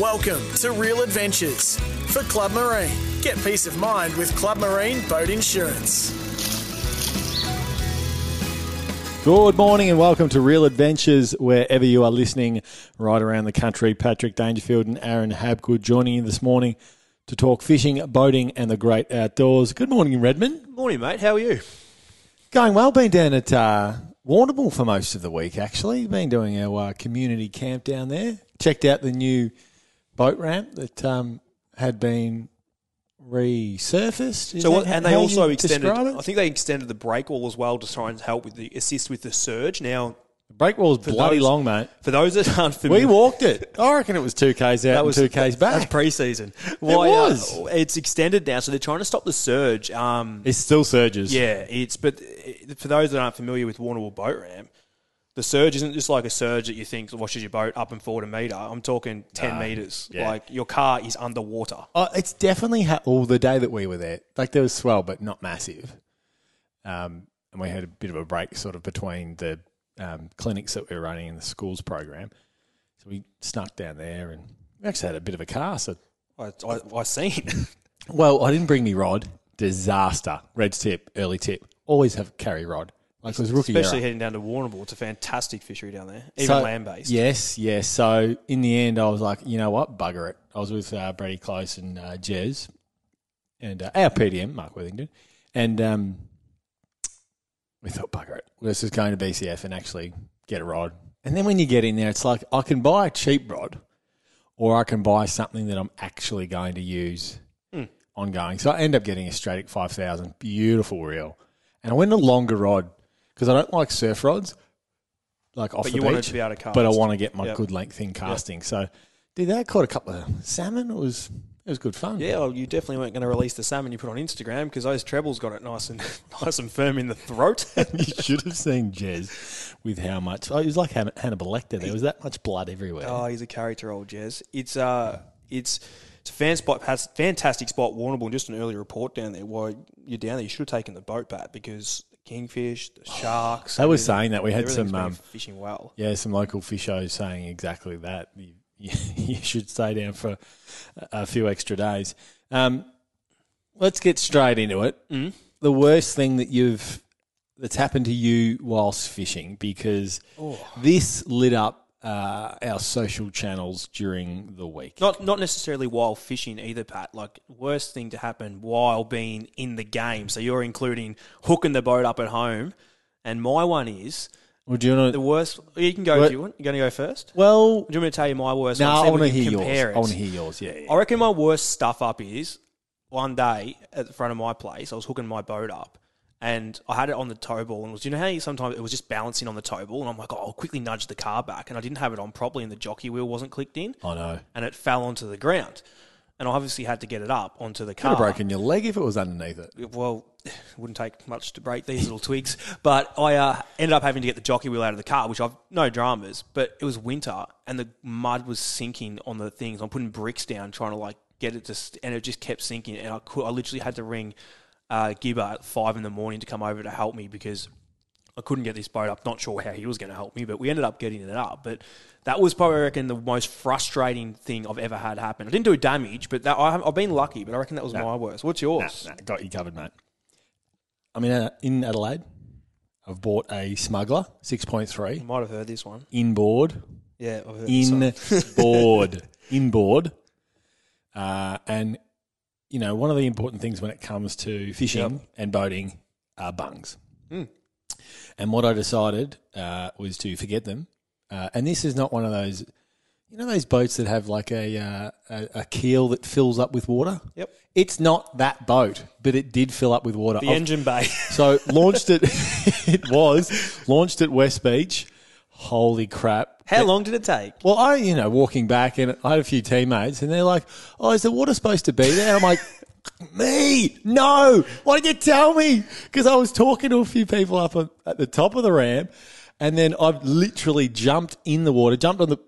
Welcome to Real Adventures for Club Marine. Get peace of mind with Club Marine Boat Insurance. Good morning and welcome to Real Adventures, wherever you are listening right around the country. Patrick Dangerfield and Aaron Habgood joining you this morning to talk fishing, boating, and the great outdoors. Good morning, Redmond. Morning, mate. How are you? Going well. Been down at uh, Warrnambool for most of the week, actually. Been doing our uh, community camp down there. Checked out the new boat ramp that um, had been resurfaced. Is So, what, and they also extended. I think they extended the brake wall as well to try and help with the assist with the surge. Now, The break wall's bloody those- long, mate. for those that aren't familiar, We walked it. I reckon it was two k's out and two k's back. That's pre-season. was. uh, it's extended now, so they're trying to stop the surge. Um, It still surges. yeah, it's but uh, for those that aren't familiar with Warrnambool boat ramp. The surge isn't just like a surge that you think washes your boat up and forward a metre. I'm talking 10 metres. yeah. Like your car is underwater. Oh, it's definitely ha- all the day that we were there. Like there was swell, but not massive. Um, and we had a bit of a break, sort of between the um, clinics that we were running in the schools program. So we snuck down there, and we actually had a bit of a car. So, I, I, I seen. well, I didn't bring me rod. Disaster. Red tip, early tip. Always have carry rod. Like rookie Especially era. heading down to Warrnambool. It's a fantastic fishery down there, even So- land based. Yes, yes. So in the end, I was like, you know what, bugger it. I was with uh, Brady Close and uh, Jez and uh, our PDM, Mark Worthington, and um, we thought, bugger it. Let's just go into BCF and actually get a rod. And then when you get in there, it's like I can buy a cheap rod, or I can buy something that I'm actually going to use ongoing. So I end up getting a Stradic 5000, beautiful reel, and I went a longer rod because I don't like surf rods. Like off But the you beach, to be able to cast. but I want to get my Yep. good length in casting. So did that. Caught a couple of salmon. It was it was good fun. Yeah, well, you definitely weren't going to release the salmon you put on Instagram because those trebles got it nice and nice and firm in the throat. you should have seen Jez with how much. Oh, it was like Han- Hannibal Lecter. There was that much blood everywhere. oh, he's a character, old Jez. It's uh, it's it's a fan spot, has fantastic spot, Warrnambool. And just an early report down there. Why you're down there, you should have taken the boat back because kingfish, the sharks. They were saying that we had everything's some. been Um, fishing well. yeah, some local fishers saying exactly that. You, you should stay down for a few extra days. Um, let's get straight into it. Mm. The worst thing that you've that's happened to you whilst fishing, because Oh. this lit up uh, our social channels during the week. Not not necessarily while fishing either, Pat. Like worst thing to happen while being in the game. So you're including hooking the boat up at home, and my one is Well, do you want the worst. You can go What- if you want. You going to go first? Well, Do you want me to tell you my worst? no, one? I want to hear yours. compare I it. want to hear yours. Yeah, yeah. I reckon my worst stuff up is one day at the front of my place. I was hooking my boat up, and I had it on the tow ball, and it was you know how you sometimes it was just balancing on the tow ball, and I'm like, oh, I'll quickly nudge the car back, and I didn't have it on properly, and the jockey wheel wasn't clicked in, I know. and it fell onto the ground, and I obviously had to get it up onto the Could car. have broken your leg if it was underneath it. Well, it wouldn't take much to break these little twigs, but I uh, ended up having to get the jockey wheel out of the car, which I've no dramas. But it was winter, and the mud was sinking on the things. I'm putting bricks down, trying to like get it to, st- and it just kept sinking. And I could, I literally had to ring uh, Gibber at five in the morning to come over to help me because I couldn't get this boat up. Not sure how he was going to help me, but we ended up getting it up. But that was probably, I reckon, the most frustrating thing I've ever had happen. I didn't do damage, but that, I, I've been lucky. But I reckon that was my worst. What's yours? Nah, got you covered, mate. I mean, in, in Adelaide. I've bought a smuggler, 6.3, I might have heard this one. inboard, Yeah, I've heard this inboard, inboard. Uh, and, you know, one of the important things when it comes to fishing and boating are bungs. Hmm. And what I decided uh, was to forget them. Uh, and this is not one of those, you know, those boats that have like a, uh, a, a keel that fills up with water? Yep. It's not that boat, but it did fill up with water. The I've- engine bay. So launched it. it was launched at West Beach. Holy crap! How long did it take? Well, I you know walking back and I had a few teammates and they're like, "Oh, is the water supposed to be there?" And I'm like, "Me? No! Why didn't you tell me?" Because I was talking to a few people up on, at the top of the ramp, and then I've literally jumped in the water, jumped on the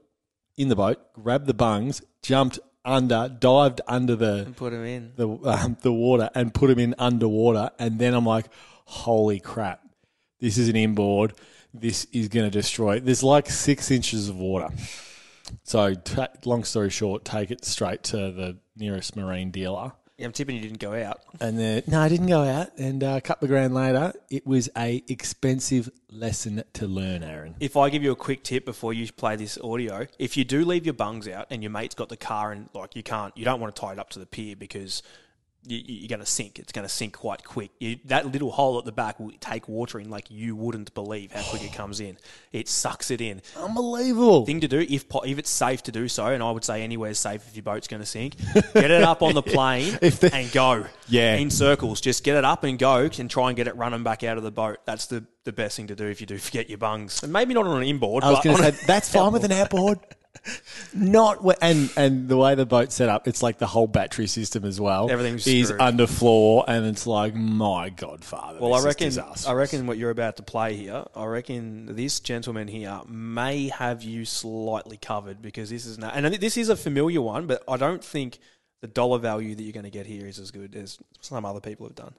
in the boat, grabbed the bungs, jumped under, dived under the Put him in. the um, the water and put them in underwater, and then I'm like, holy crap, this is an inboard. This is going to destroy. There's like six inches of water. So, ta long story short, take it straight to the nearest marine dealer. Yeah, I'm tipping you didn't go out. And then, no, I didn't go out. And uh, a couple of grand later, it was a expensive lesson to learn, Aaron. If I give you a quick tip before you play this audio, if you do leave your bungs out and your mate's got the car and like you can't, you don't want to tie it up to the pier because you, you're going to sink. It's going to sink quite quick. You, that little hole at the back will take water in like you wouldn't believe how quick it comes in. It sucks it in. Unbelievable. Thing to do if if it's safe to do so, and I would say anywhere's safe if your boat's going to sink. Get it up on the plane and go. Yeah. in circles. Just get it up and go, and try and get it running back out of the boat. That's the the best thing to do if you do forget your bungs. And maybe not on an inboard. I was but going to say that's fine with an outboard. Not wh- and and the way the boat's set up, it's like the whole battery system as well. Everything's is screwed. underfloor, and it's like my godfather. Well, this I reckon. I reckon what you're about to play here. I reckon this gentleman here may have you slightly covered because this is not, and this is a familiar one, but I don't think the dollar value that you're going to get here is as good as some other people have done.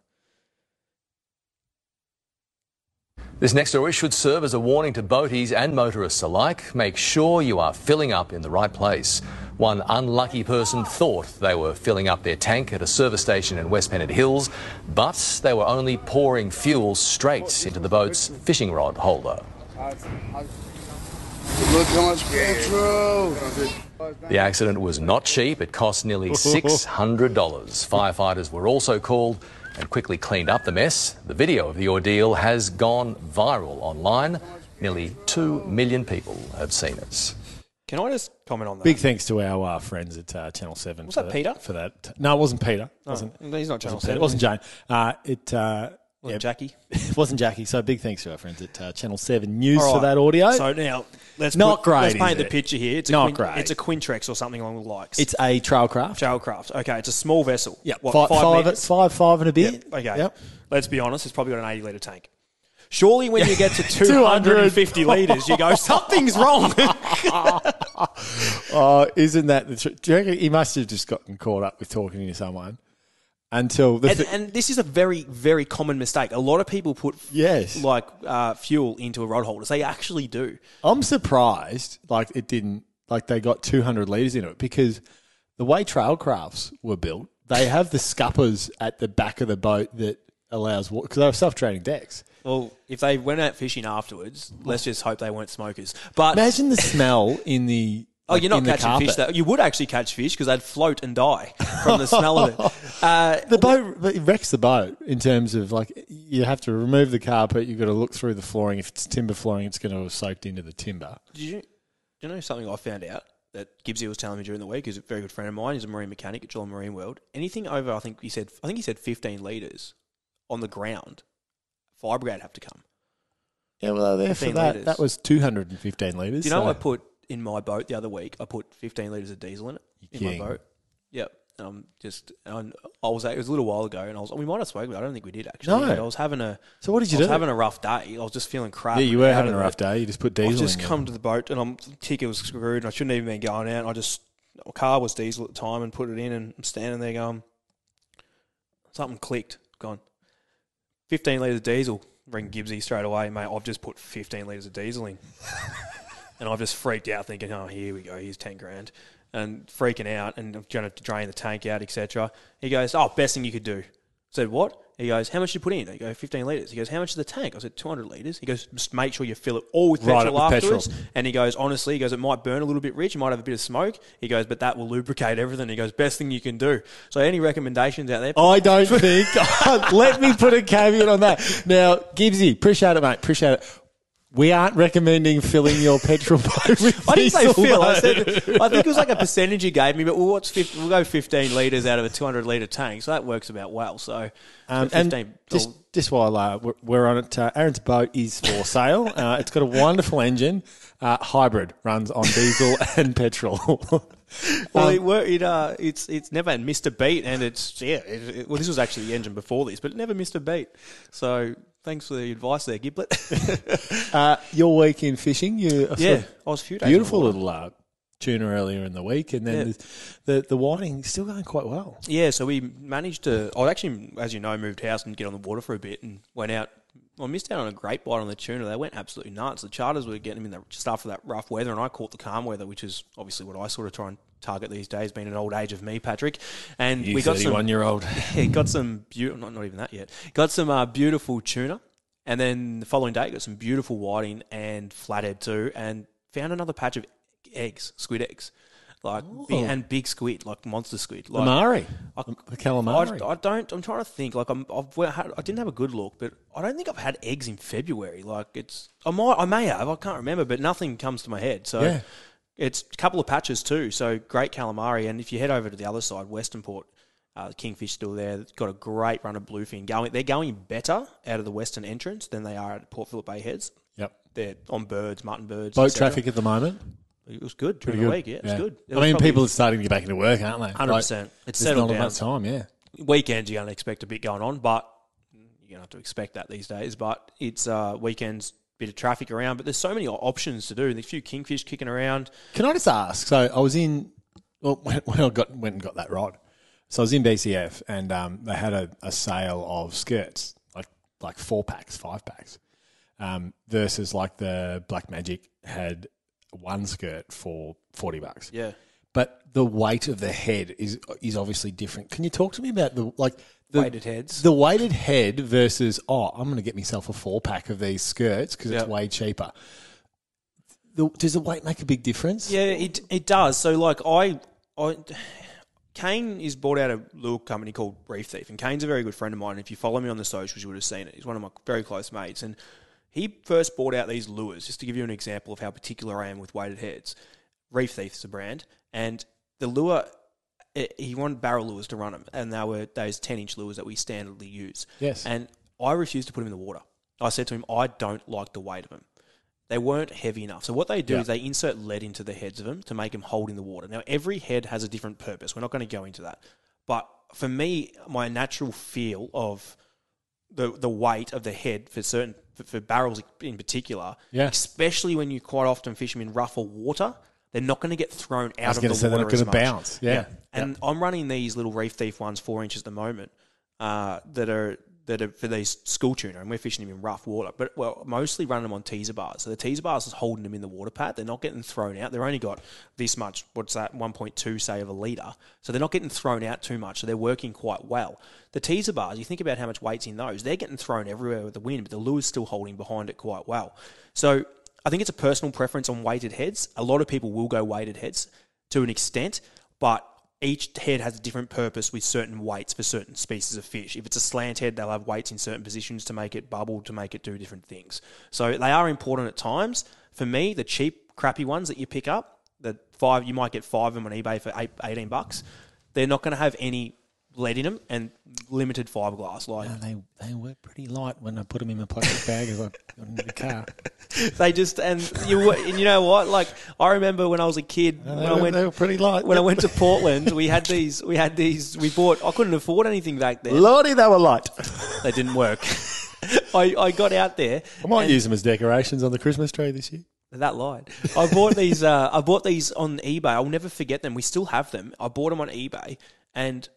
This next story should serve as a warning to boaties and motorists alike. Make sure you are filling up in the right place. One unlucky person thought they were filling up their tank at a service station in West Pennant Hills, but they were only pouring fuel straight into the boat's fishing rod holder. Look how much petrol. The accident was not cheap. It cost nearly $600. Firefighters were also called and quickly cleaned up the mess. The video of the ordeal has gone viral online. Nearly 2 million people have seen it. Can I just comment on that? Big thanks to our uh, friends at uh, Channel Seven. Was for that Peter? For that, no, it wasn't Peter. It Oh, wasn't. he's not Channel wasn't Peter. Seven. It wasn't Jane. Uh, it. Yeah, Jackie. it wasn't Jackie. So big thanks to our friends at uh, Channel Seven News All for that audio. So now let's Not put, Let's paint the it? picture here. It's a Not Quin- great. It's a Quintrex or something along the likes. it's a trailcraft. Trailcraft. Okay, it's a small vessel. Yeah, What, five, five, five, five, five and a bit. Yep. Okay. Yep. Let's be honest, it's probably got an 80 litre tank. Surely when you get to 250 litres, you go, something's wrong. Oh, isn't that the truth? Do you reckon he must have just gotten caught up with talking to someone until the and, and this is a very, very common mistake. A lot of people put Yes. like uh, fuel into a rod holders. They actually do. I'm surprised like it didn't like they got 200 liters into it because the way trail crafts were built, they have the scuppers at the back of the boat that allows water because they have self-draining decks. Well, if they went out fishing afterwards, let's just hope they weren't smokers. But Imagine the smell in the Oh, like, you're not catching carpet. fish. That you would actually catch fish because they'd float and die from the smell of it. Uh, The boat it wrecks the boat in terms of like you have to remove the carpet. You've got to look through the flooring. If it's timber flooring, it's going to have soaked into the timber. Did you, do you know something I found out that Gibbsy was telling me during the week? He's a very good friend of mine. He's a marine mechanic at Geelong Marine World. Anything over, I think he said, I think he said 15 litres on the ground, fire brigade have to come. Yeah, well, there for that. litres. That was 215 litres. Do you know so- what I put in my boat the other week? I put 15 litres of diesel in it in kidding. my boat. Yep. Um, just and I was it was a little while ago, and I was we might have spoken, but I don't think we did actually. No. But I was having a So what did you I was do? having a rough day. I was just feeling crap. yeah, you were having a it. rough day. You just put diesel. I just in. come to the boat and I'm ticket was screwed and I shouldn't even been going out. I just my car was diesel at the time and put it in and I'm standing there going something clicked. Gone. Fifteen litres of diesel. Ring Gibbsy straight away, mate. I've just put fifteen litres of diesel in. and I've just freaked out thinking, Oh, here we go, here's ten grand. And freaking out and I'm trying to drain the tank out, etc. He goes, Oh, best thing you could do. I said, What? He goes, How much did you put in? I go, 15 litres. He goes, How much is the tank? I said, 200 litres. He goes, Just make sure you fill it all with Right, petrol with afterwards. petrol. And he goes, Honestly, he goes, It might burn a little bit rich. You might have a bit of smoke. He goes, But that will lubricate everything. He goes, Best thing you can do. So, any recommendations out there? I don't think. let me put a caveat on that. Now, Gibbsy, appreciate it, mate. Appreciate it. We aren't recommending filling your petrol boat with I didn't say diesel, fill. I mate. said I think it was like a percentage you gave me, but well, what's 50, we'll go fifteen liters out of a two hundred liter tank, so that works about well. So Um, and 15 just, just while uh, we're, we're on it, uh, Aaron's boat is for sale. Uh, it's got a wonderful engine, uh, hybrid, runs on diesel and petrol. well, Um, it, wor- it uh, it's it's never missed a beat, and it's yeah. It, it- well, this was actually the engine before this, but it never missed a beat. So thanks for the advice there, Giblet. uh, your week in fishing, you I yeah, I was a few days. beautiful on the water. little uh, tuna earlier in the week, and then Yeah. the, the the whiting is still going quite well. Yeah, so we managed to. I actually, as you know, moved house and get on the water for a bit, and went out I missed out on a great bite on the tuna. They went absolutely nuts. The charters were getting them in the, just after that rough weather, and I caught the calm weather, which is obviously what I sort of try and target these days, being an old age of me, Patrick. And You we got some, 31 year old. yeah, got some beautiful, not, not even that yet. Got some uh, beautiful tuna, and then the following day got some beautiful whiting and flathead too, and found another patch of eggs, squid eggs, like big, and big squid, like monster squid. Like, Mari. I- The calamari. I, I don't. I'm trying to think. Like I'm. I've had, I didn't have a good look, but I don't think I've had eggs in February. Like it's. I might. I may have. I can't remember, but nothing comes to my head. So Yeah. it's a couple of patches too. So great calamari, and if you head over to the other side, Western Port, uh, Kingfish still there. It's got a great run of bluefin going. They're going better out of the western entrance than they are at Port Phillip Bay Heads. Yep. They're on birds, mutton birds. Boat traffic at the moment. It was good during Pretty the good. week. Yeah, it was good. It I was mean, people are starting to get back into work, aren't they? 100%. It's there's settled not down. enough time, yeah. weekends you're going to expect a bit going on, but you're going to have to expect that these days. But it's uh, weekends, bit of traffic around, but there's so many options to do. There's a few kingfish kicking around. Can I just ask? So I was in, well, when, when I got went and got that rod, so I was in BCF and um, they had a, a sale of skirts, like like four packs, five packs, um, versus like the Black Magic had one skirt for forty bucks. Yeah. But the weight of the head is is obviously different. Can you talk to me about the like the Weighted heads. the weighted head versus oh, I'm going to get myself a four pack of these skirts because Yep. it's way cheaper. The, does the weight make a big difference? Yeah, it it does. So like I I Kane is bought out a little company called Reef Thief, and Kane's a very good friend of mine. And if you follow me on the socials, you would have seen it. He's one of my very close mates, and he first bought out these lures. Just to give you an example of how particular I am with weighted heads, Reef Thief is a brand, and the lure. It, he wanted barrel lures to run them, and they were those ten inch lures that we standardly use. Yes. and I refused to put them in the water. I said to him, I don't like the weight of them they weren't heavy enough. So what they do Yeah. is they insert lead into the heads of them to make them hold in the water. Now every head has a different purpose. We're not going to go into that. But for me, my natural feel of the the weight of the head for certain for, for barrels in particular, Yeah. especially when you quite often fish them in rougher water, they're not going to get thrown out was of the say they're not gonna bounce. Yeah. And I'm running these little reef thief ones four inches at the moment uh, that are that are for these school tuna, and we're fishing them in rough water. But well, mostly running them on teaser bars. So the teaser bars is holding them in the water pad. They're not getting thrown out. They're only got this much. What's that? 1.2 say of a liter. So they're not getting thrown out too much. So they're working quite well. The teaser bars, you think about how much weight's in those. They're getting thrown everywhere with the wind, but the lure's still holding behind it quite well. So I think it's a personal preference on weighted heads. A lot of people will go weighted heads to an extent, but each head has a different purpose with certain weights for certain species of fish. If it's a slant head, they'll have weights in certain positions to make it bubble, to make it do different things. So they are important at times. For me, the cheap, crappy ones that you pick up, the five you might get five of them on eBay for eight, 18 bucks. They're not going to have any lead in them and limited fiberglass. Like And they they were pretty light when I put them in my plastic bag as I got into the car. they just and you were- and you know what? Like I remember when I was a kid, when they, I went they were pretty light. when I went to Portland, we had these. We had these. We bought. I couldn't afford anything back then. Lordy, they were light. They didn't work. I, I got out there. I might use them as decorations on the Christmas tree this year. That lied. I bought these. Uh, I bought these on eBay. I'll never forget them. We still have them. I bought them on eBay, and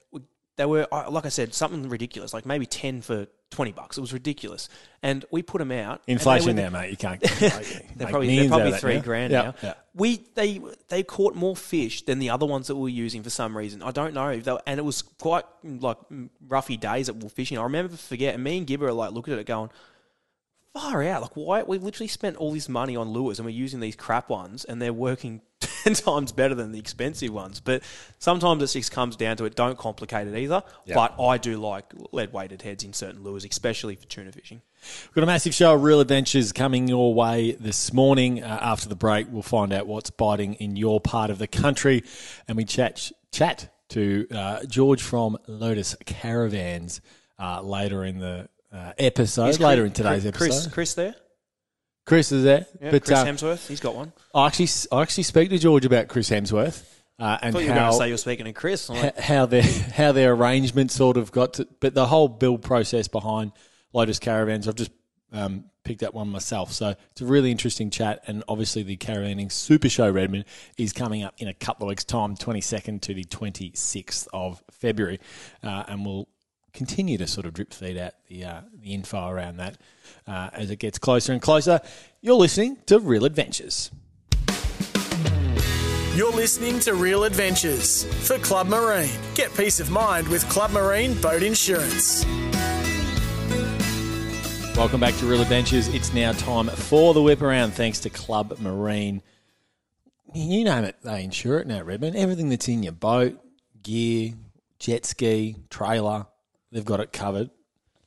they were like I said, something ridiculous, like maybe ten for twenty bucks. It was ridiculous, and we put them out. and they Inflation were- there, mate. You can't. They're probably, they're probably three grand now. We they they caught more fish than the other ones that we were using for some reason. I don't know. If they, and it was quite mm, like mm, roughy days that we were fishing. I remember forget. And me and Gibber are like looking at it going, far out. Like why we literally spent all this money on lures and we're using these crap ones and they're working ten times better than the expensive ones. But sometimes it just comes down to it. Don't complicate it either. But I do like lead weighted heads in certain lures, especially for tuna fishing. We've got a massive show of real adventures coming your way this morning. Uh, after the break, we'll find out what's biting in your part of the country, and we chat chat to uh, George from Lotus Caravans uh, later in the uh, episode. Is later in today's episode, Chris, Chris there? Chris is there, Yeah, but Chris uh, Hemsworth, he's got one. I actually I actually speak to George about Chris Hemsworth uh, and I thought you were going to say you were speaking to Chris. Like, how their how their arrangement sort of got to, but the whole build process behind Lotus Caravans, I've just um, picked that one myself, so it's a really interesting chat. And obviously, the Caravanning Super Show Redmond is coming up in a couple of weeks' time, twenty second to the twenty sixth of February, uh, and we'll continue to sort of drip feed out the uh, the info around that uh, as it gets closer and closer. You're listening to Real Adventures. You're listening to Real Adventures for Club Marine. Get peace of mind with Club Marine Boat Insurance. Welcome back to Real Adventures. It's now time for the whip around, thanks to Club Marine. You name it, they insure it now, Redmond. Everything that's in your boat, gear, jet ski, trailer, they've got it covered.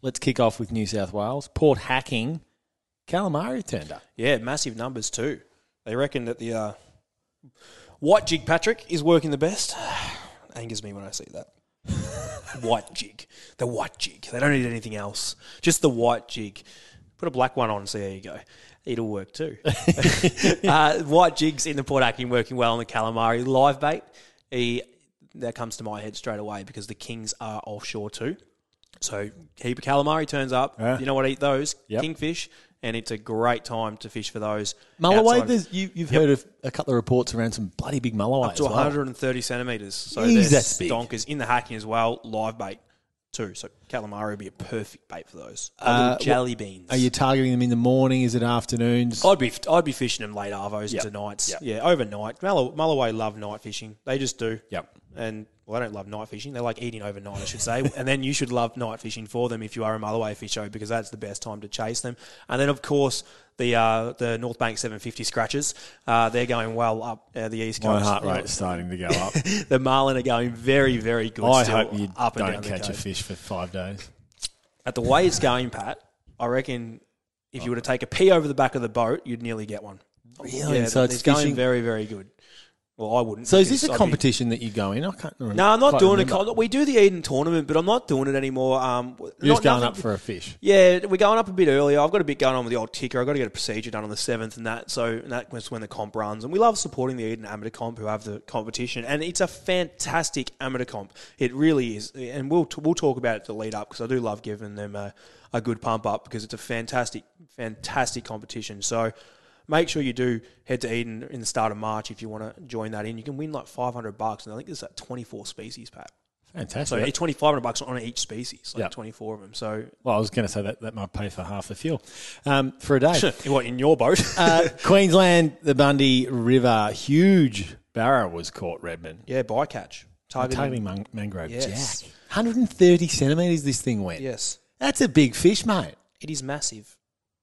Let's kick off with New South Wales. Port Hacking, calamari turned up. Yeah, massive numbers too. They reckon that the uh, white jig Patrick is working the best. Angers me when I see that. white jig, the white jig. They don't need anything else. Just the white jig. Put a black one on and see how you go. It'll work too. uh, white jigs in the Port Hacking working well on the calamari live bait. He, that comes to my head straight away because the kings are offshore too. So heap of calamari turns up. Yeah. You know what? Eat those Yep. kingfish, and it's a great time to fish for those. Mulloway, there's, you, you've heard of a couple of reports around some bloody big mulloway up to as well. 130 centimeters. So Jeez, that's big. donkers in the hacking as well. Live bait too. So calamari would be a perfect bait for those. Uh, jelly beans. Are you targeting them in the morning? Is it afternoons? I'd be I'd be fishing them late arvos Yep. into nights. Yep. Yeah, overnight. Mullo- Mulloway love night fishing. They just do. Yep. And well, they don't love night fishing. They like eating overnight, I should say. and then you should love night fishing for them if you are a Mulloway fisher because that's the best time to chase them. And then of course the uh, the North Bank 750 scratches. Uh, they're going well up uh, the east coast. My coast. heart rate's starting to go up. the marlin are going very very good. I still, hope you up don't catch a fish for five days. At the way it's going, Pat, I reckon if you were to take a pee over the back of the boat, you'd nearly get one. Really? Yeah, so it's, it's going fishing. very, very good. Well, I wouldn't. so is this a I'd be- competition that you go in? I can't remember. No, I'm not quite doing remember. it. We do the Eden tournament, but I'm not doing it anymore. Um, You're not- just going up for a fish. Yeah, we're going up a bit earlier. I've got a bit going on with the old ticker. I've got to get a procedure done on the seventh, and that. So and that was when the comp runs, and we love supporting the Eden Amateur Comp who have the competition, and it's a fantastic amateur comp. It really is, and we'll we'll talk about it to lead up because I do love giving them a, a good pump up because it's a fantastic, fantastic competition. So. Make sure you do head to Eden in the start of March if you want to join that in. You can win like 500 bucks, and I think there's like 24 species, Pat. Fantastic. So it's 2,500 bucks on each species, like Yeah. 24 of them. So well, I was going to say that that might pay for half the fuel um, for a day. what in your boat? uh, Queensland, the Bundy River, huge barra was caught. Redmond yeah, bycatch. Targeting. targeting man- mangrove Yes. jack. 130 centimeters. This thing went. Yes, That's a big fish, mate. it is massive.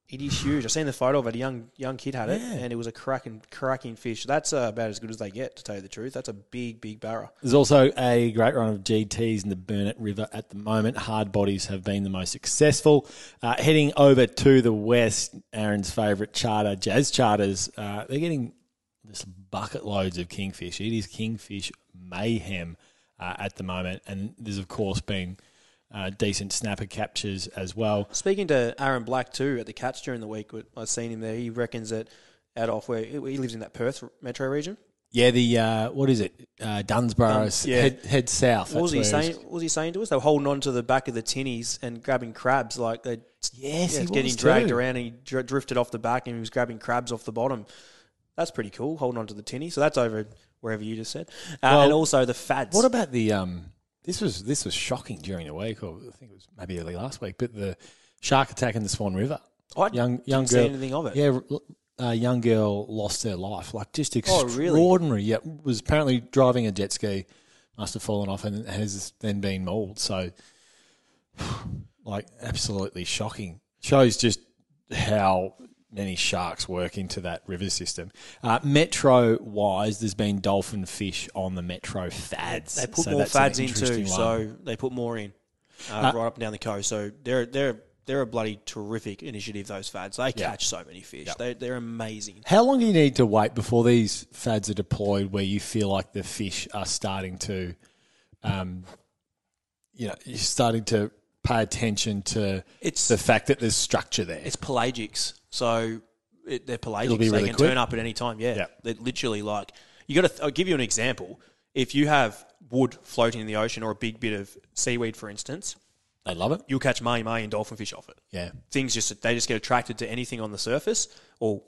It is huge. I've seen the photo of it. A young young kid had it, Yeah. and it was a cracking cracking fish. That's uh, about as good as they get, to tell you the truth. That's a big big barra. There's also a great run of GTs in the Burnett River at the moment. Hard bodies have been the most successful. Uh, heading over to the west, Aaron's favourite charter, Jazz Charters, uh, they're getting this bucket loads of kingfish. It is kingfish mayhem uh, at the moment, and there's of course been uh, decent snapper captures as well. Speaking to Aaron Black too at the catch during the week, I've seen him there. He reckons that out off where he lives in that Perth metro region. Yeah, the uh, what is it? Uh, Dunsborough. Duns- yeah. head, head south. What was he saying? What was he saying to us? They were holding on to the back of the tinnies and grabbing crabs like they. Yes, yeah, he it's getting dragged too. around. and He dr- drifted off the back and he was grabbing crabs off the bottom. That's pretty cool. Holding on to the tinny. So that's over wherever you just said. Uh, Well, and also the fads. What about the um? This was this was shocking during the week, or I think it was maybe early last week. But the shark attack in the Swan River. I young young girl. anything of it. Yeah, a uh, young girl lost her life. Like just Oh, really? extraordinary. Yeah, was apparently driving a jet ski, must have fallen off and has then been mauled. So, like, absolutely shocking. Shows just how many sharks work into that river system. Uh, metro wise, there's been dolphin fish on the metro fads. They put So more fads in too, so they put more in uh, Uh, right up and down the coast. So they're they're they're a bloody terrific initiative. Those fads, they catch so many fish. They they're amazing. How long do you need to wait before these fads are deployed where you feel like the fish are starting to, um, you know, you're starting to pay attention to It's- the fact that there's structure there? It's pelagics, so it, they're pelagics. It'll they really can quick. turn up at any time. Yeah, Yeah. they're literally like you got to. I'll give you an example. If you have wood floating in the ocean or a big bit of seaweed, for instance, They love it. you'll catch mahi mahi and dolphin fish off it. Yeah. things just they just get attracted to anything on the surface or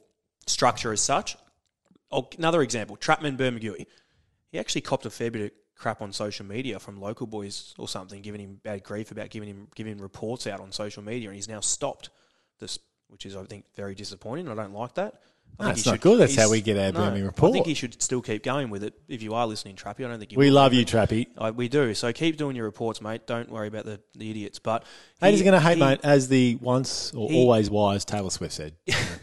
structure as such. Oh, another example, Trapman Bermagui. He actually copped a fair bit of crap on social media from local boys or something, giving him bad grief about giving him giving reports out on social media, and he's now stopped this, which is I think very disappointing. I don't like that. I it's not should- good. That's how we get our no, Birmingham I think he should still keep going with it. If you are listening, Trappy, I don't think you We love you, Trappy. I, we do. So keep doing your reports, mate. Don't worry about the, the idiots. But Haters are going to hate, he- mate, as the once or he- always wise Taylor Swift said.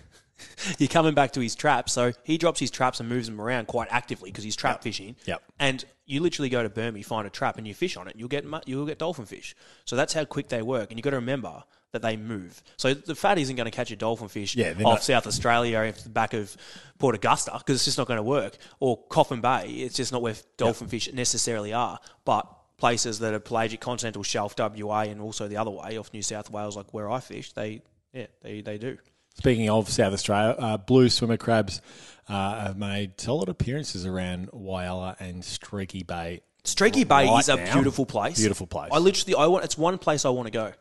You're coming back to his traps. So he drops his traps and moves them around quite actively because he's trap fishing. Yep. And you literally go to Burmy, find a trap, and you fish on it. You'll get you'll get dolphin fish. So that's how quick they work. And you've got to remember that they move. So the FAD isn't going to catch a dolphin fish Yeah, off not- South Australia or off the back of Port Augusta because it's just not going to work. Or Coffin Bay, it's just not where dolphin fish necessarily are. But places that are pelagic continental shelf, WA, and also the other way off New South Wales, like where I fish, they yeah they, they do. Speaking of South Australia, uh, blue swimmer crabs uh, have made solid appearances around Whyalla and Streaky Bay. Streaky Bay Right is a now. beautiful place. Beautiful place. I literally, I want. It's one place I want to go.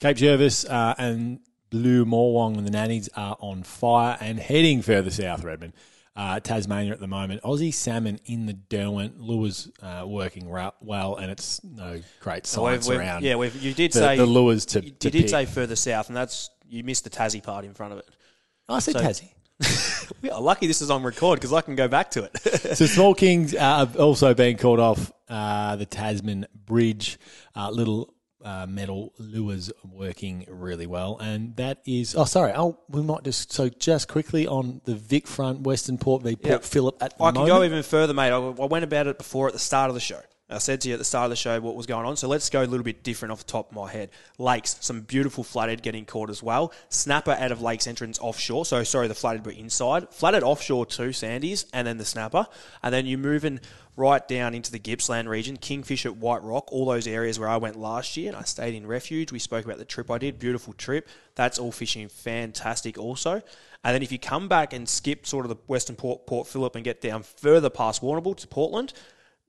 Cape Jervis uh, and Blue Morwong and the Nannies are on fire and heading further south, Redmond. Uh, Tasmania at the moment. Aussie salmon in the Derwent. Lures uh, working ra- well, and it's no great science We've- we've- around. yeah, we've, you did the, say the lures to, You, to you did say further south, and that's you missed the Tassie part in front of it. I said so- Tassie. are lucky this is on record because I can go back to it. so small kings uh, have also been called off uh, the Tasman Bridge. Uh, little uh, metal lures working really well, and that is. Oh, sorry. Oh, we might just so just quickly on the Vic front, Western Port v Port Yep. Phillip at the I can moment. go even further, mate. I, I went about it before at the start of the show. I said to you at the start of the show what was going on. So let's go a little bit different off the top of my head. Lakes, some beautiful flathead getting caught as well. Snapper out of lakes entrance offshore. So sorry, the flathead were inside. Flathead offshore too, Sandies, and then the snapper. And then you're moving right down into the Gippsland region, Kingfish at White Rock, all those areas where I went last year and I stayed in refuge. We spoke about the trip I did, beautiful trip. That's all fishing fantastic also. And then if you come back and skip sort of the Western Port, Port Phillip and get down further past Warrnambool to Portland,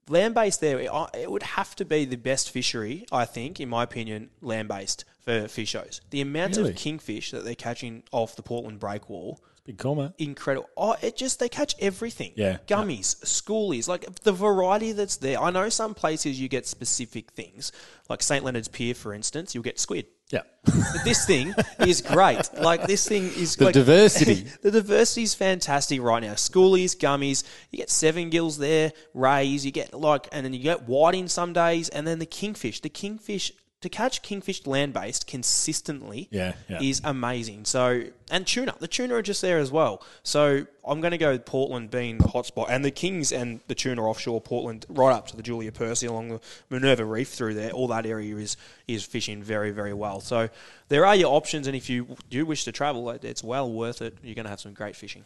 land based there, it uh, it would have to be the best fishery, I think, in my opinion, land based for fishers. The amount Really? of kingfish that they're catching off the Portland breakwall Big comment. incredible. Oh, it just they catch everything. Yeah. gummies, schoolies, like the variety that's there. I know some places you get specific things, like St Leonard's Pier, for instance, you'll get squid. Yeah. But this thing is great. Like this thing is The like, diversity. the diversity is fantastic right now. Schoolies, gummies, you get seven gills there, rays, you get like, and then you get whiting some days, and then the kingfish. The kingfish to catch kingfish land based consistently Yeah, yeah. is amazing. So and tuna, the tuna are just there as well. So I'm going to go Portland being the hotspot, and the Kings and the tuna offshore Portland, right up to the Julia Percy along the Minerva Reef through there. All that area is is fishing very very well. So there are your options, and if you do wish to travel, it- it's well worth it. You're going to have some great fishing.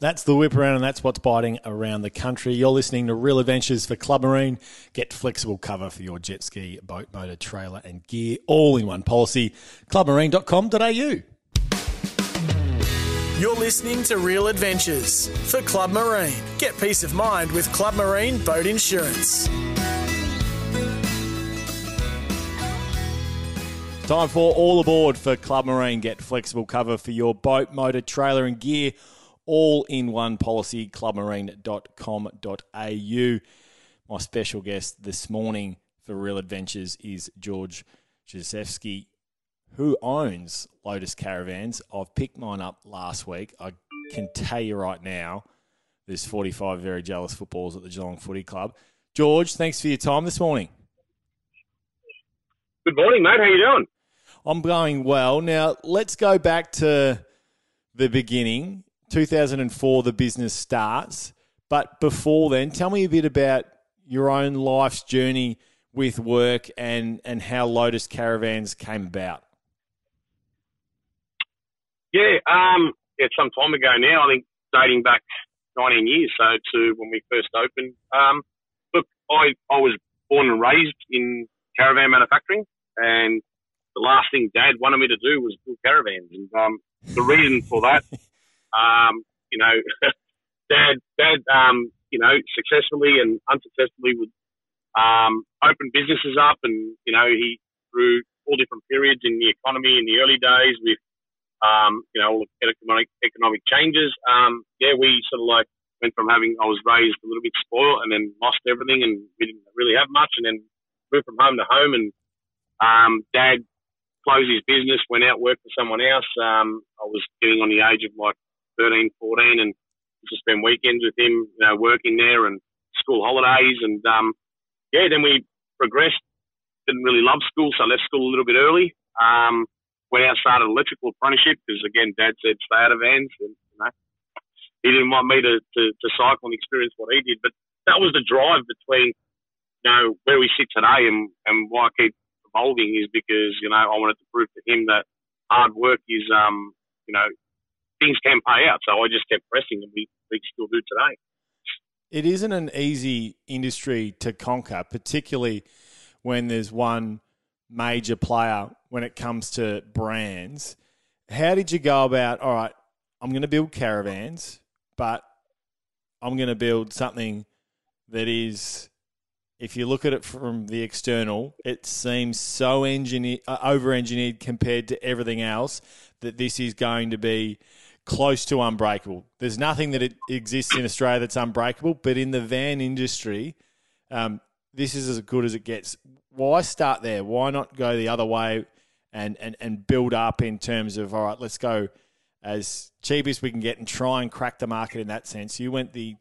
That's the whip around, and that's what's biting around the country. You're listening to Real Adventures for Club Marine. Get flexible cover for your jet ski, boat, motor, trailer, and gear all in one policy. Clubmarine.com.au. You're listening to Real Adventures for Club Marine. Get peace of mind with Club Marine Boat Insurance. Time for all aboard for Club Marine. Get flexible cover for your boat, motor, trailer, and gear all in one policy. Clubmarine.com.au. My special guest this morning for Real Adventures is George Josefsky, who owns Lotus Caravans. I've picked mine up last week. I can tell you right now, there's 45 very jealous footballs at the Geelong Footy Club. George, thanks for your time this morning. Good morning, mate. How you doing? I'm going well. Now, let's go back to the beginning. 2004, the business starts. But before then, tell me a bit about your own life's journey with work and, and how Lotus Caravans came about. Yeah, um, yeah, some time ago now. I think dating back 19 years, so to when we first opened. Um, look, I I was born and raised in caravan manufacturing, and the last thing Dad wanted me to do was build caravans, and um, the reason for that, um, you know, Dad, Dad, um, you know, successfully and unsuccessfully would um, open businesses up, and you know, he through all different periods in the economy in the early days with um, you know, all the economic, economic changes. Um, yeah, we sort of like went from having I was raised a little bit spoiled and then lost everything and we didn't really have much and then moved from home to home and um, dad closed his business, went out worked for someone else. Um, I was getting on the age of like 13, 14 and just spend weekends with him, you know, working there and school holidays and um, yeah, then we progressed. Didn't really love school, so I left school a little bit early. Um, went out started electrical apprenticeship because again, dad said stay out of vans and you know he didn't want me to, to, to cycle and experience what he did. But that was the drive between, you know, where we sit today and, and why I keep evolving is because, you know, I wanted to prove to him that hard work is, um, you know, things can pay out. So I just kept pressing and we, we still do today. It isn't an easy industry to conquer, particularly when there's one major player when it comes to brands. How did you go about, all right, I'm going to build caravans but I'm going to build something that is, if you look at it from the external, it seems so engineer, uh, over engineered compared to everything else that this is going to be close to unbreakable. There's nothing that it exists in Australia that's unbreakable, but in the van industry, um, this is as good as it gets. Why start there? Why not go the other way and, and, and build up in terms of, all right, let's go – as cheap as we can get and try and crack the market in that sense. You went the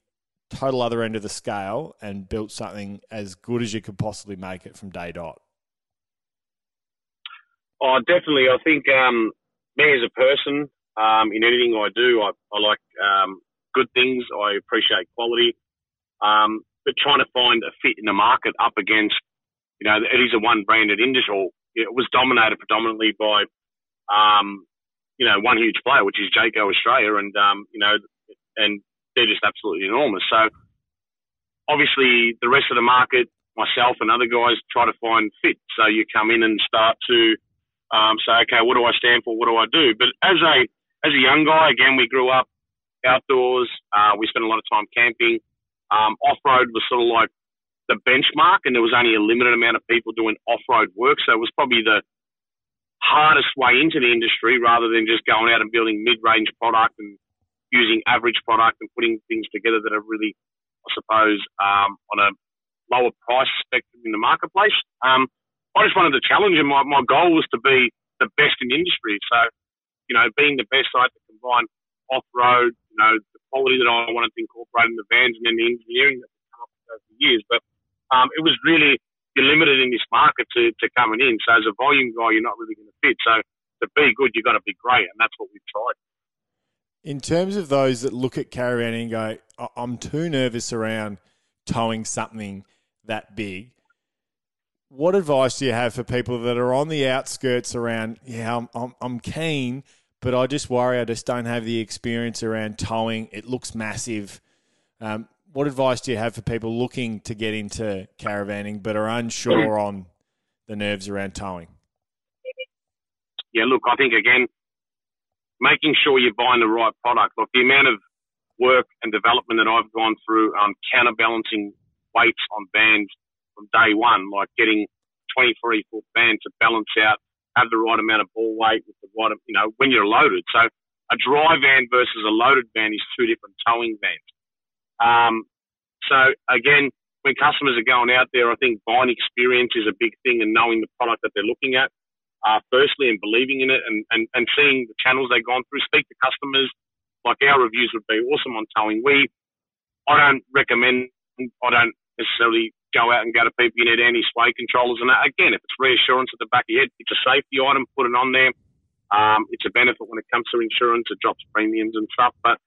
total other end of the scale and built something as good as you could possibly make it from day dot. Oh, definitely. I think um, me as a person, um, in anything I do, I, I like um, good things. I appreciate quality. Um, but trying to find a fit in the market up against, you know, it is a one branded industry. It was dominated predominantly by um, you know, one huge player, which is Jayco Australia, and um, you know, and they're just absolutely enormous. So obviously, the rest of the market, myself and other guys, try to find fit. So you come in and start to um, say, okay, what do I stand for? What do I do? But as a as a young guy, again, we grew up outdoors. Uh, we spent a lot of time camping. Um, off road was sort of like the benchmark, and there was only a limited amount of people doing off road work. So it was probably the hardest way into the industry rather than just going out and building mid-range product and using average product and putting things together that are really, I suppose, um, on a lower price spectrum in the marketplace. Um, I just wanted to challenge and my, my goal was to be the best in the industry. So, you know, being the best, I had to combine off-road, you know, the quality that I wanted to incorporate in the vans and then the engineering that come up over the years. But um, it was really you're limited in this market to, to coming in. So as a volume guy, you're not really going to fit. So to be good, you've got to be great, and that's what we've tried. In terms of those that look at caravan and go, I'm too nervous around towing something that big. What advice do you have for people that are on the outskirts around? Yeah, I'm, I'm, I'm keen, but I just worry I just don't have the experience around towing. It looks massive. Um, what advice do you have for people looking to get into caravanning but are unsure on the nerves around towing? Yeah, look, I think again, making sure you're buying the right product. Look, the amount of work and development that I've gone through on um, counterbalancing weights on bands from day one, like getting 23 foot band to balance out, have the right amount of ball weight with the right, you know, when you're loaded. So a dry van versus a loaded van is two different towing vans. Um, so again, when customers are going out there, I think buying experience is a big thing and knowing the product that they're looking at, uh, firstly, and believing in it and, and, and seeing the channels they've gone through, speak to customers. Like our reviews would be awesome on towing. We, I don't recommend, I don't necessarily go out and go to people, you need anti-sway controllers and that. Again, if it's reassurance at the back of your head, it's a safety item, put it on there. Um, it's a benefit when it comes to insurance, it drops premiums and stuff. But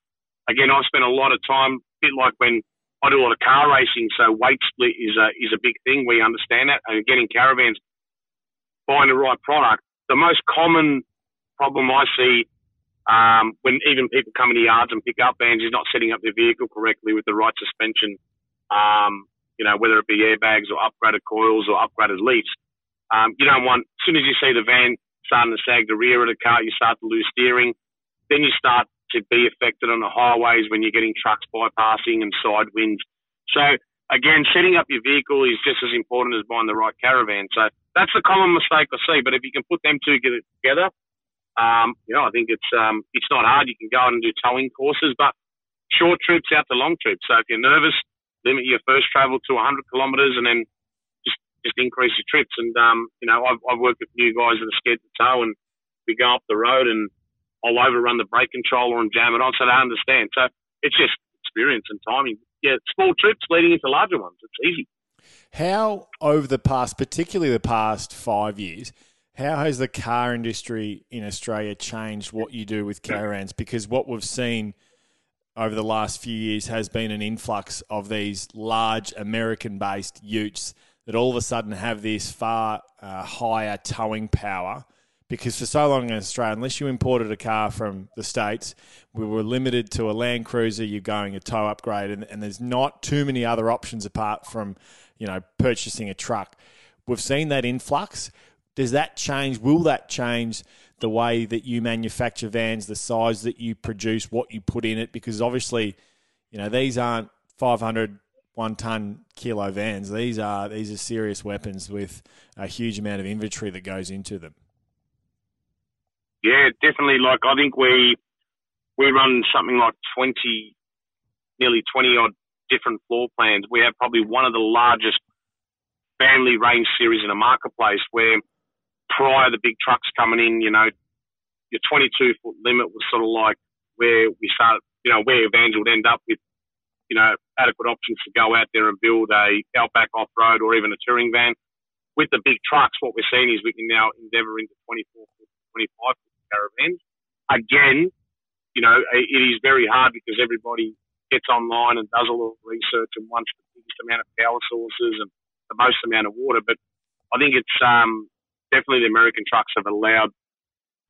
again, I've spent a lot of time bit like when I do a lot of car racing, so weight split is a is a big thing. We understand that, and getting caravans, buying the right product. The most common problem I see um, when even people come in yards and pick up vans is not setting up their vehicle correctly with the right suspension. Um, you know, whether it be airbags or upgraded coils or upgraded leafs. Um, you don't want, as soon as you see the van starting to sag the rear of the car, you start to lose steering. Then you start to be affected on the highways when you're getting trucks bypassing and side winds. So again, setting up your vehicle is just as important as buying the right caravan. So that's the common mistake I see. But if you can put them two together, um, you know, I think it's um, it's not hard. You can go out and do towing courses, but short trips out to long trips. So if you're nervous, limit your first travel to 100 kilometres and then just just increase your trips. And um, you know, I've, I've worked with new guys that are scared to tow, and we go up the road and I'll overrun the brake controller and jam it on, so they understand. So it's just experience and timing. Yeah, small trips leading into larger ones. It's easy. How over the past, particularly the past five years, how has the car industry in Australia changed what you do with caravans? Because what we've seen over the last few years has been an influx of these large American based utes that all of a sudden have this far uh, higher towing power. Because for so long in Australia, unless you imported a car from the States, we were limited to a Land Cruiser, you're going a tow upgrade, and, and there's not too many other options apart from, you know, purchasing a truck. We've seen that influx. Does that change? Will that change the way that you manufacture vans, the size that you produce, what you put in it? Because obviously, you know, these aren't 500 one ton kilo vans. These are these are serious weapons with a huge amount of inventory that goes into them. Yeah, definitely. Like I think we we run something like twenty, nearly twenty odd different floor plans. We have probably one of the largest family range series in a marketplace where prior the big trucks coming in, you know, your 22 foot limit was sort of like where we started, you know, where vans would end up with, you know, adequate options to go out there and build a outback off road or even a touring van. With the big trucks, what we're seeing is we can now endeavour into 24 foot, 25 foot caravans. Again, you know, it is very hard because everybody gets online and does a little research and wants the biggest amount of power sources and the most amount of water. But I think it's um, definitely the American trucks have allowed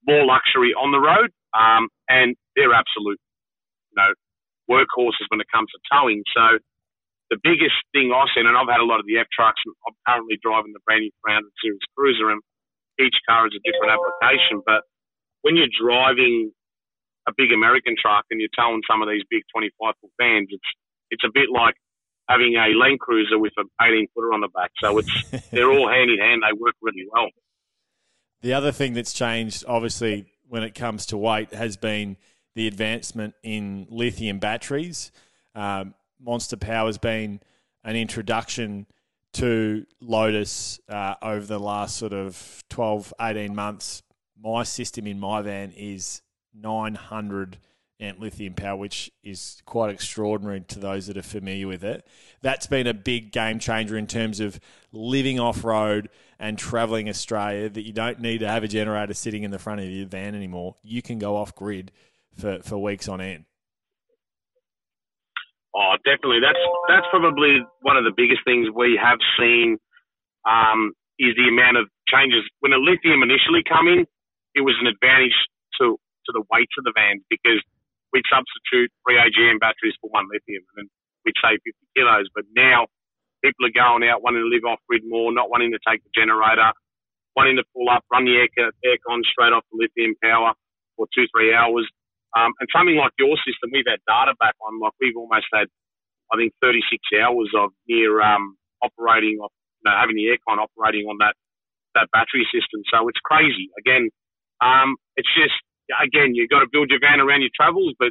more luxury on the road, um, and they're absolute, you know, workhorses when it comes to towing. So the biggest thing I've seen, and I've had a lot of the F trucks, and I'm currently driving the brand new 300 series cruiser, and each car is a different application. But when you're driving a big American truck and you're towing some of these big 25 foot vans, it's it's a bit like having a Land Cruiser with an 18 footer on the back. So it's they're all hand in hand. They work really well. The other thing that's changed, obviously, when it comes to weight, has been the advancement in lithium batteries. Um, Monster Power has been an introduction to Lotus uh, over the last sort of 12, 18 months. My system in my van is 900 amp lithium power, which is quite extraordinary to those that are familiar with it. That's been a big game changer in terms of living off road and traveling Australia. That you don't need to have a generator sitting in the front of your van anymore. You can go off grid for, for weeks on end. Oh, definitely. That's that's probably one of the biggest things we have seen um, is the amount of changes. When a lithium initially come in, it was an advantage to to the weight of the vans because we'd substitute three AGM batteries for one lithium and we'd save 50 kilos. But now people are going out wanting to live off grid more, not wanting to take the generator, wanting to pull up, run the air, aircon straight off the lithium power for two, three hours. Um, and something like your system, we've had data back on, like we've almost had, I think, 36 hours of near um, operating, of, you know, having the aircon operating on that, that battery system. So it's crazy. Again, um, it's just again, you've got to build your van around your travels. But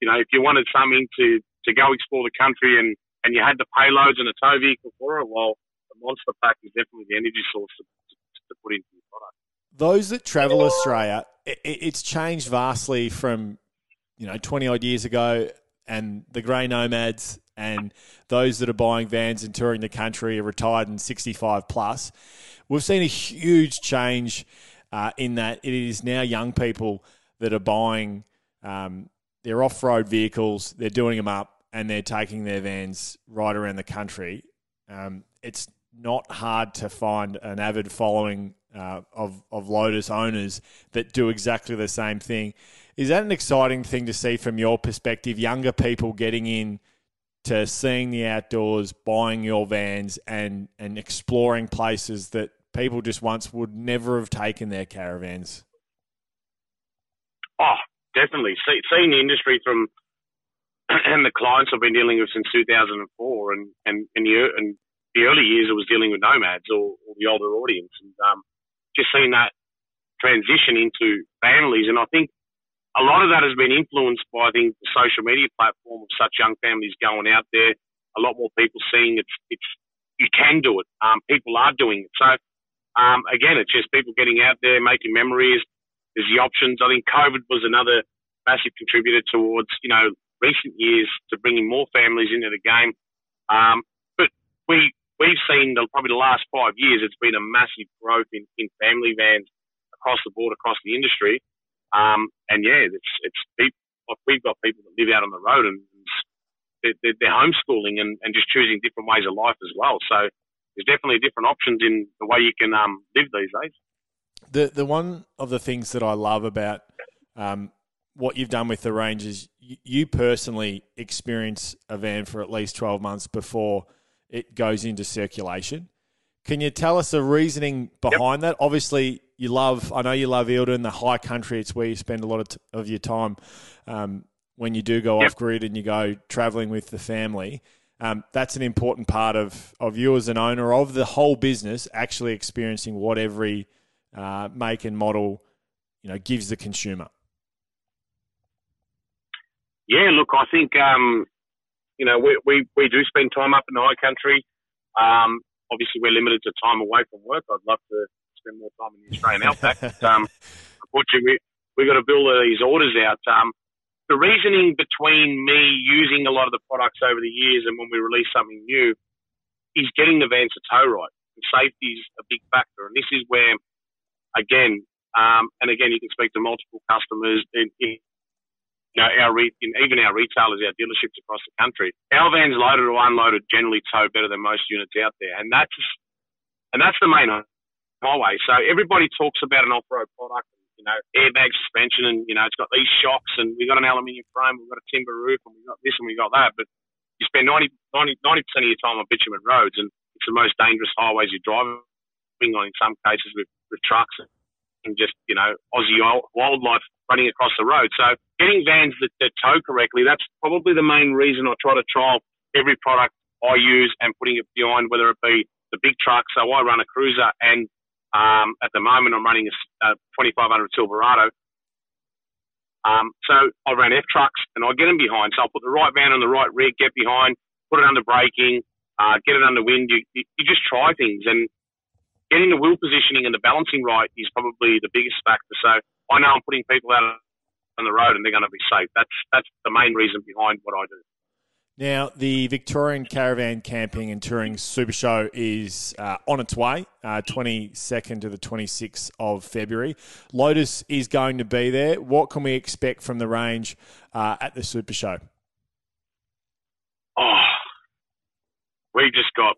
you know, if you wanted something to to go explore the country and and you had the payloads and a tow vehicle for it, well, the Monster Pack is definitely the energy source to, to, to put into your product. Those that travel Australia, it, it's changed vastly from you know twenty odd years ago, and the grey nomads and those that are buying vans and touring the country are retired and 65 plus. We've seen a huge change uh, in that it is now young people that are buying um, their off road vehicles, they're doing them up, and they're taking their vans right around the country. Um, it's not hard to find an avid following uh, of, of Lotus owners that do exactly the same thing. Is that an exciting thing to see from your perspective? Younger people getting in to seeing the outdoors, buying your vans, and and exploring places that people just once would never have taken their caravans. Oh, definitely. See, seeing the industry from and the clients I've been dealing with since 2004, and and and the, and the early years, it was dealing with nomads or, or the older audience, and um, just seeing that transition into families. And I think a lot of that has been influenced by I the social media platform of such young families going out there. A lot more people seeing it's it's you can do it. Um, people are doing it. So um, again, it's just people getting out there, making memories. There's the options. I think COVID was another massive contributor towards you know recent years to bringing more families into the game. Um, but we we've seen the, probably the last five years, it's been a massive growth in, in family vans across the board, across the industry. Um, and yeah, it's it's people, like we've got people that live out on the road and they're, they're homeschooling and, and just choosing different ways of life as well. So there's definitely different options in the way you can um, live these days. The the one of the things that I love about um, what you've done with the range is you, you personally experience a van for at least 12 months before it goes into circulation. Can you tell us the reasoning behind yep. that? Obviously, you love. I know you love Eildon, the high country. It's where you spend a lot of, t- of your time um, when you do go yep. off grid and you go traveling with the family. Um, that's an important part of of you as an owner of the whole business, actually experiencing what every uh, make and model you know gives the consumer. Yeah, look, I think um, you know we, we we do spend time up in the high country. Um, obviously, we're limited to time away from work. I'd love to spend more time in the Australian outback. but, um, unfortunately, we, have got to build these orders out. Um, the reasoning between me using a lot of the products over the years and when we release something new is getting the vans to tow right. And safety is a big factor. And this is where, again, um, and again, you can speak to multiple customers in, in you know, our re- in, even our retailers, our dealerships across the country. Our vans loaded or unloaded generally tow better than most units out there, and that's and that's the main highway. So everybody talks about an off-road product, know, airbag suspension, and you know, it's got these shocks, and we've got an aluminium frame, we've got a timber roof, and we've got this and we've got that. But you spend 90 percent of your time on bitumen roads, and it's the most dangerous highways you're driving on. In some cases, with with trucks and just you know Aussie wildlife running across the road. So getting vans that, that tow correctly, that's probably the main reason I try to trial every product I use and putting it behind, whether it be the big truck. So I run a cruiser and um, at the moment, I'm running a, a 2500 Silverado. Um, so I run F trucks and I get them behind. So I'll put the right van on the right rig, get behind, put it under braking, uh, get it under wind. You, you, you just try things and getting the wheel positioning and the balancing right is probably the biggest factor. So I know I'm putting people out on the road and they're going to be safe. That's that's the main reason behind what I do. Now, the Victorian Caravan Camping and Touring Super Show is uh, on its way, uh, 22nd to the 26th of February. Lotus is going to be there. What can we expect from the range uh, at the Super Show? Oh, we just got,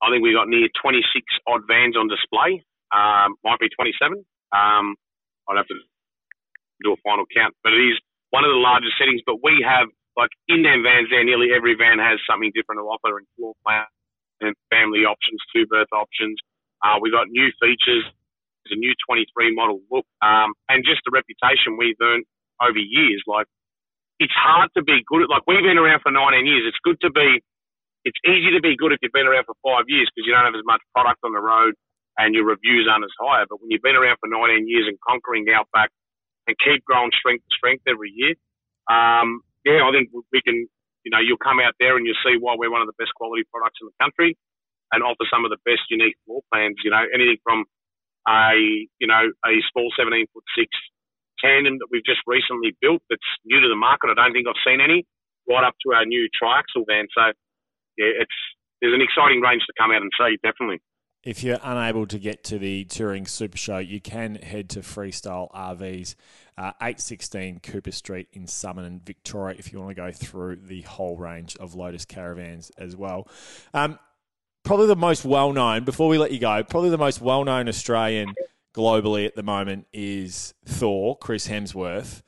I think we got near 26 odd vans on display. Um, might be 27. Um, I'd have to do a final count, but it is one of the largest settings. But we have like in them vans there, nearly every van has something different to offer in floor plan and family options, two berth options. Uh, we got new features, a new 23 model look, um, and just the reputation we've earned over years. Like it's hard to be good at, like we've been around for 19 years. It's good to be, it's easy to be good if you've been around for five years because you don't have as much product on the road and your reviews aren't as high. But when you've been around for 19 years and conquering the outback and keep growing strength to strength every year, um, yeah, I think we can, you know, you'll come out there and you'll see why we're one of the best quality products in the country and offer some of the best unique floor plans, you know, anything from a, you know, a small 17 foot six tandem that we've just recently built that's new to the market. I don't think I've seen any right up to our new triaxle van. So yeah, it's, there's an exciting range to come out and see, definitely. If you're unable to get to the Touring Super Show, you can head to Freestyle RVs, uh, 816 Cooper Street in Somerton, Victoria, if you want to go through the whole range of Lotus caravans as well. Um, probably the most well known, before we let you go, probably the most well known Australian globally at the moment is Thor, Chris Hemsworth.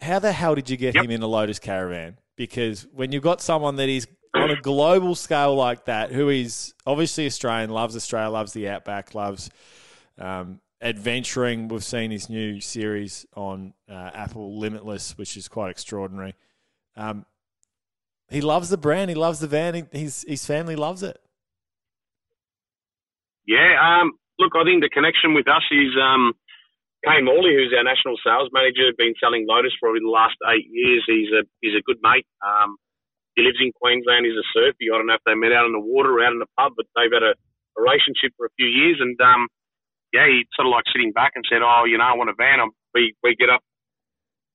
How the hell did you get yep. him in a Lotus caravan? Because when you've got someone that is on a global scale like that, who is obviously Australian, loves Australia, loves the outback, loves um, adventuring. We've seen his new series on uh, Apple Limitless, which is quite extraordinary. Um, he loves the brand. He loves the van. He, his his family loves it. Yeah. Um, look, I think the connection with us is um, Kane Morley, who's our national sales manager, been selling Lotus for probably the last eight years. He's a he's a good mate. Um, he lives in Queensland. He's a surfer. I don't know if they met out in the water or out in the pub, but they've had a, a relationship for a few years. And um, yeah, he sort of like sitting back and said, "Oh, you know, I want a van." I'm, we we get up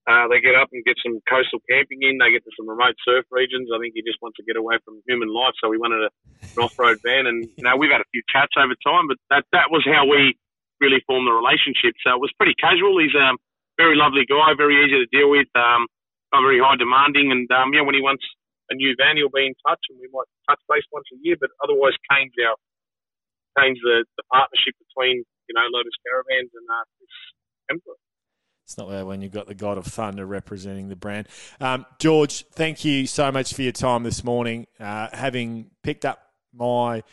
uh, they get up and get some coastal camping in. They get to some remote surf regions. I think he just wants to get away from human life, so we wanted a, an off-road van. And you know, we've had a few chats over time, but that that was how we really formed the relationship. So it was pretty casual. He's a um, very lovely guy, very easy to deal with, um, not very high demanding. And um, yeah, when he wants a new van, he'll be in touch, and we might touch base once a year. But otherwise, Kane's our Kane's the, the partnership between you know Lotus Caravans and uh, this Emperor. It's not bad when you've got the God of Thunder representing the brand. Um, George, thank you so much for your time this morning. Uh, having picked up my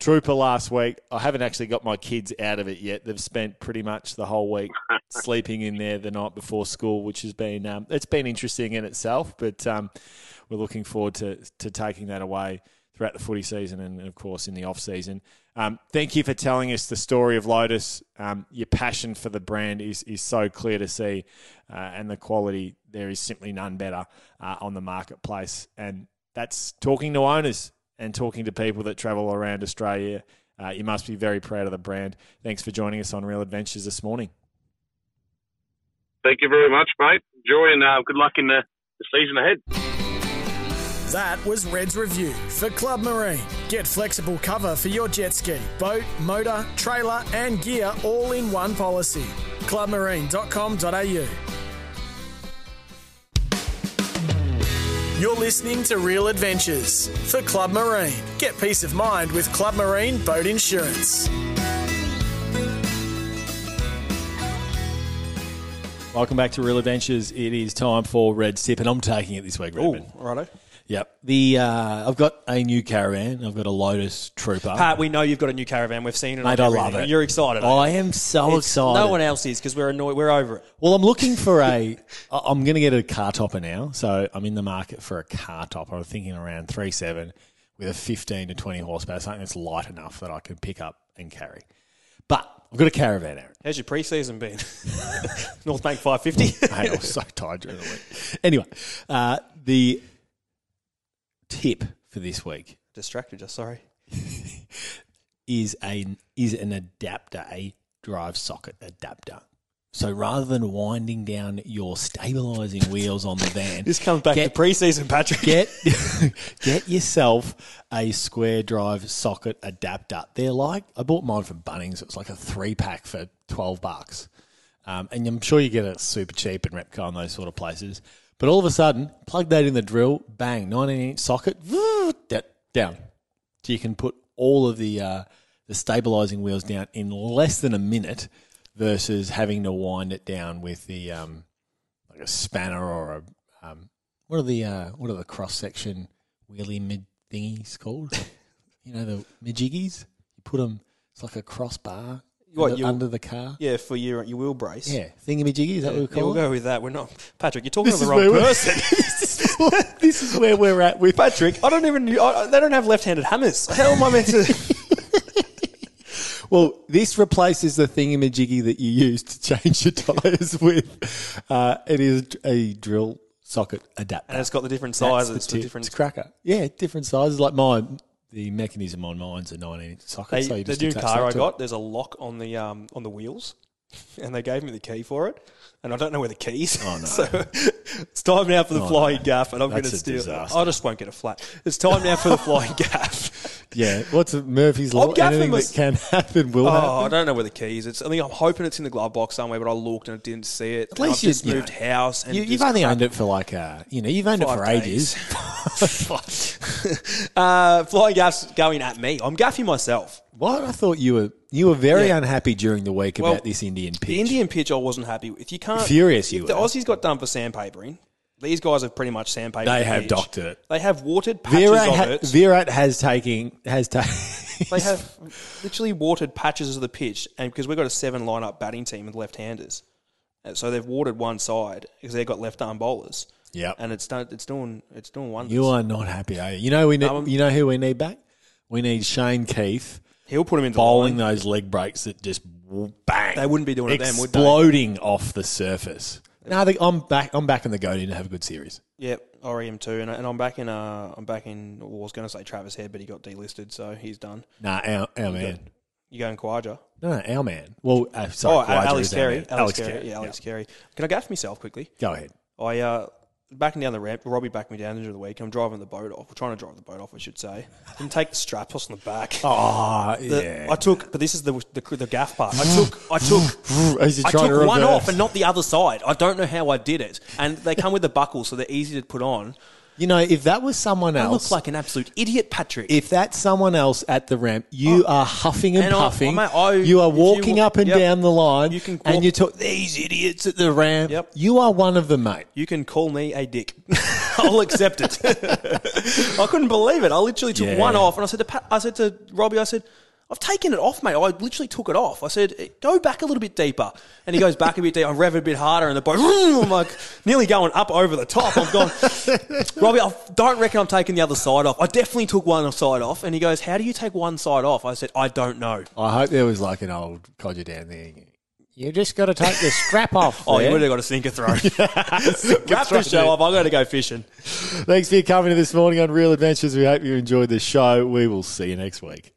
trooper last week, I haven't actually got my kids out of it yet. They've spent pretty much the whole week sleeping in there the night before school, which has been um, it's been interesting in itself. But um, we're looking forward to to taking that away throughout the footy season and of course in the off season. Um, thank you for telling us the story of Lotus. Um, your passion for the brand is, is so clear to see, uh, and the quality there is simply none better uh, on the marketplace. And that's talking to owners and talking to people that travel around Australia. Uh, you must be very proud of the brand. Thanks for joining us on Real Adventures this morning. Thank you very much, mate. Enjoy and uh, good luck in the, the season ahead. That was Red's review for Club Marine. Get flexible cover for your jet ski, boat, motor, trailer, and gear all in one policy. Clubmarine.com.au. You're listening to Real Adventures for Club Marine. Get peace of mind with Club Marine Boat Insurance. Welcome back to Real Adventures. It is time for Red Tip, and I'm taking it this week, Redmond. Oh, righto. Yep. The uh, I've got a new caravan. I've got a Lotus Trooper. Pat, we know you've got a new caravan. We've seen it. Mate, I love it. You're excited. I you? am so It's- excited. No one else is because we're annoyed. We're over it. Well, I'm looking for a. I'm going to get a car topper now, so I'm in the market for a car topper. I'm thinking around three seven with a 15 to 20 horsepower, something that's light enough that I can pick up and carry. But I've got a caravan, Aaron. How's your pre-season been? North Bank 550. I was so tired during the week. Anyway, uh, the tip for this week Distracted you. Sorry. is a is an adapter, a drive socket adapter. So rather than winding down your stabilizing wheels on the van, This comes back Get- to pre-season, Patrick. get get yourself a square drive socket adapter. They're like I bought mine from Bunnings. It was like a three pack for twelve bucks, um, and I'm sure you get it super cheap in Repco and those sort of places. But all of a sudden, plug that in the drill, bang, 19 inch socket, down. So you can put all of the uh, the stabilizing wheels down in less than a minute, versus having to wind it down with the um, like a spanner or a um, what are the uh, what are the cross section wheelie mid thingies called? you know the midjiggies. You put them. It's like a crossbar What, under, you- under the car. Yeah, for your your wheel brace. Yeah, thingamajiggy. Is that what we Yeah, call we'll go with that. We're not Patrick. You're talking to the wrong person. this, is this is where we're at with Patrick, I don't even. I, they don't have left-handed hammers. How am I meant to? Well, this replaces the thingamajiggy that you use to change your tyres with. Uh, it is a drill socket adapter. and it's got the different That's sizes. the The tip. different. It's cracker. Yeah, different sizes. Like mine, the mechanism on mine's a 19 inch socket. They, so you the new car I got, it. there's a lock on the um on the wheels, and they gave me the key for it, and I don't know where the keys. Oh, no. so it's time now for the Oh, flying no. gaff, and I'm going to steal. disaster. I just won't get a flat. It's time now for the flying gaff. Yeah, what's it, Murphy's Law? Anything was- that can happen will Oh, I don't know where the keys. It's. I think I'm hoping it's in the glove box somewhere, but I looked and I didn't see it. At And least you- just you moved know, house. And You, you've only owned it for like, uh, you know, you've owned it for days. ages. uh, flying gaff's going at me. I'm gaffing myself. what? I thought you were you were very Yeah. unhappy during the week Well, about this Indian pitch. The Indian pitch I wasn't happy with. You can't. Furious you the were. Aussies got done for sandpapering, these guys have pretty much sandpapered. They the have pitch. doctored it. They have watered patches Virat, of ha- it. Virat has taken has taken. they have literally watered patches of the pitch, and because we've got a seven lineup batting team with left-handers, so they've watered one side because they've got left arm bowlers. Yep. and it's done. It's doing. It's doing wonders. You are not happy, are you? You know we need, Um, you know who we need back? We need Shane Keith He'll put him into bowling those leg breaks that just bang. They wouldn't be doing it then, would they? Exploding off the surface. No, they, I'm back. I'm back in the go in to have a good series. Yep, I am too, and, and I'm back in. Uh, I'm back in. Well, I was going to say Travis Head, but he got delisted, so he's done. Nah, our, our man. You going Khawaja? No, no, our man. Well, uh, sorry, oh, Alex Carey. man. Alex, Carey. Yeah, Alex Carey. Can I gaff myself quickly? Go ahead. I uh, backing down the ramp. Robbie backed me down into the week. I'm driving the boat off. We're trying to drive the boat off, I should say. Didn't take the strap off on the back. Oh, The- yeah. I took, but this is the, the the gaff part. I took, I took, As you're I trying to took one reverse. off and not the other side. I don't know how I did it. And they come with the buckle, so they're easy to put on. You know, if that was someone else, I look like an absolute idiot, Patrick. if that's someone else at the ramp, you oh. are huffing and, And puffing. I- I- you are if you walking up and yep. down the line, You can and you talk these idiots at the ramp. Yep. You are one of them, mate. you can call me a dick. I'll accept it. I couldn't believe it. I literally took Yeah. one off, and I said to Pat, I said to Robbie, I said, "I've taken it off, mate. I literally took it off." I said, "Go back a little bit deeper," and he goes back a bit deeper. I rev it a bit harder, and the boat, I'm like nearly going up over the top. I'm gone, Robbie, I don't reckon I'm taking the other side off. I definitely took one side off, and he goes, "How do you take one side off?" I said, "I don't know." I hope there was like an old codger down there. You just got to take the strap off. Oh, you there. would have got a sinker throw. Wrap the show up. I got to go fishing. Thanks for your company this morning on Real Adventures. We hope you enjoyed the show. We will see you next week.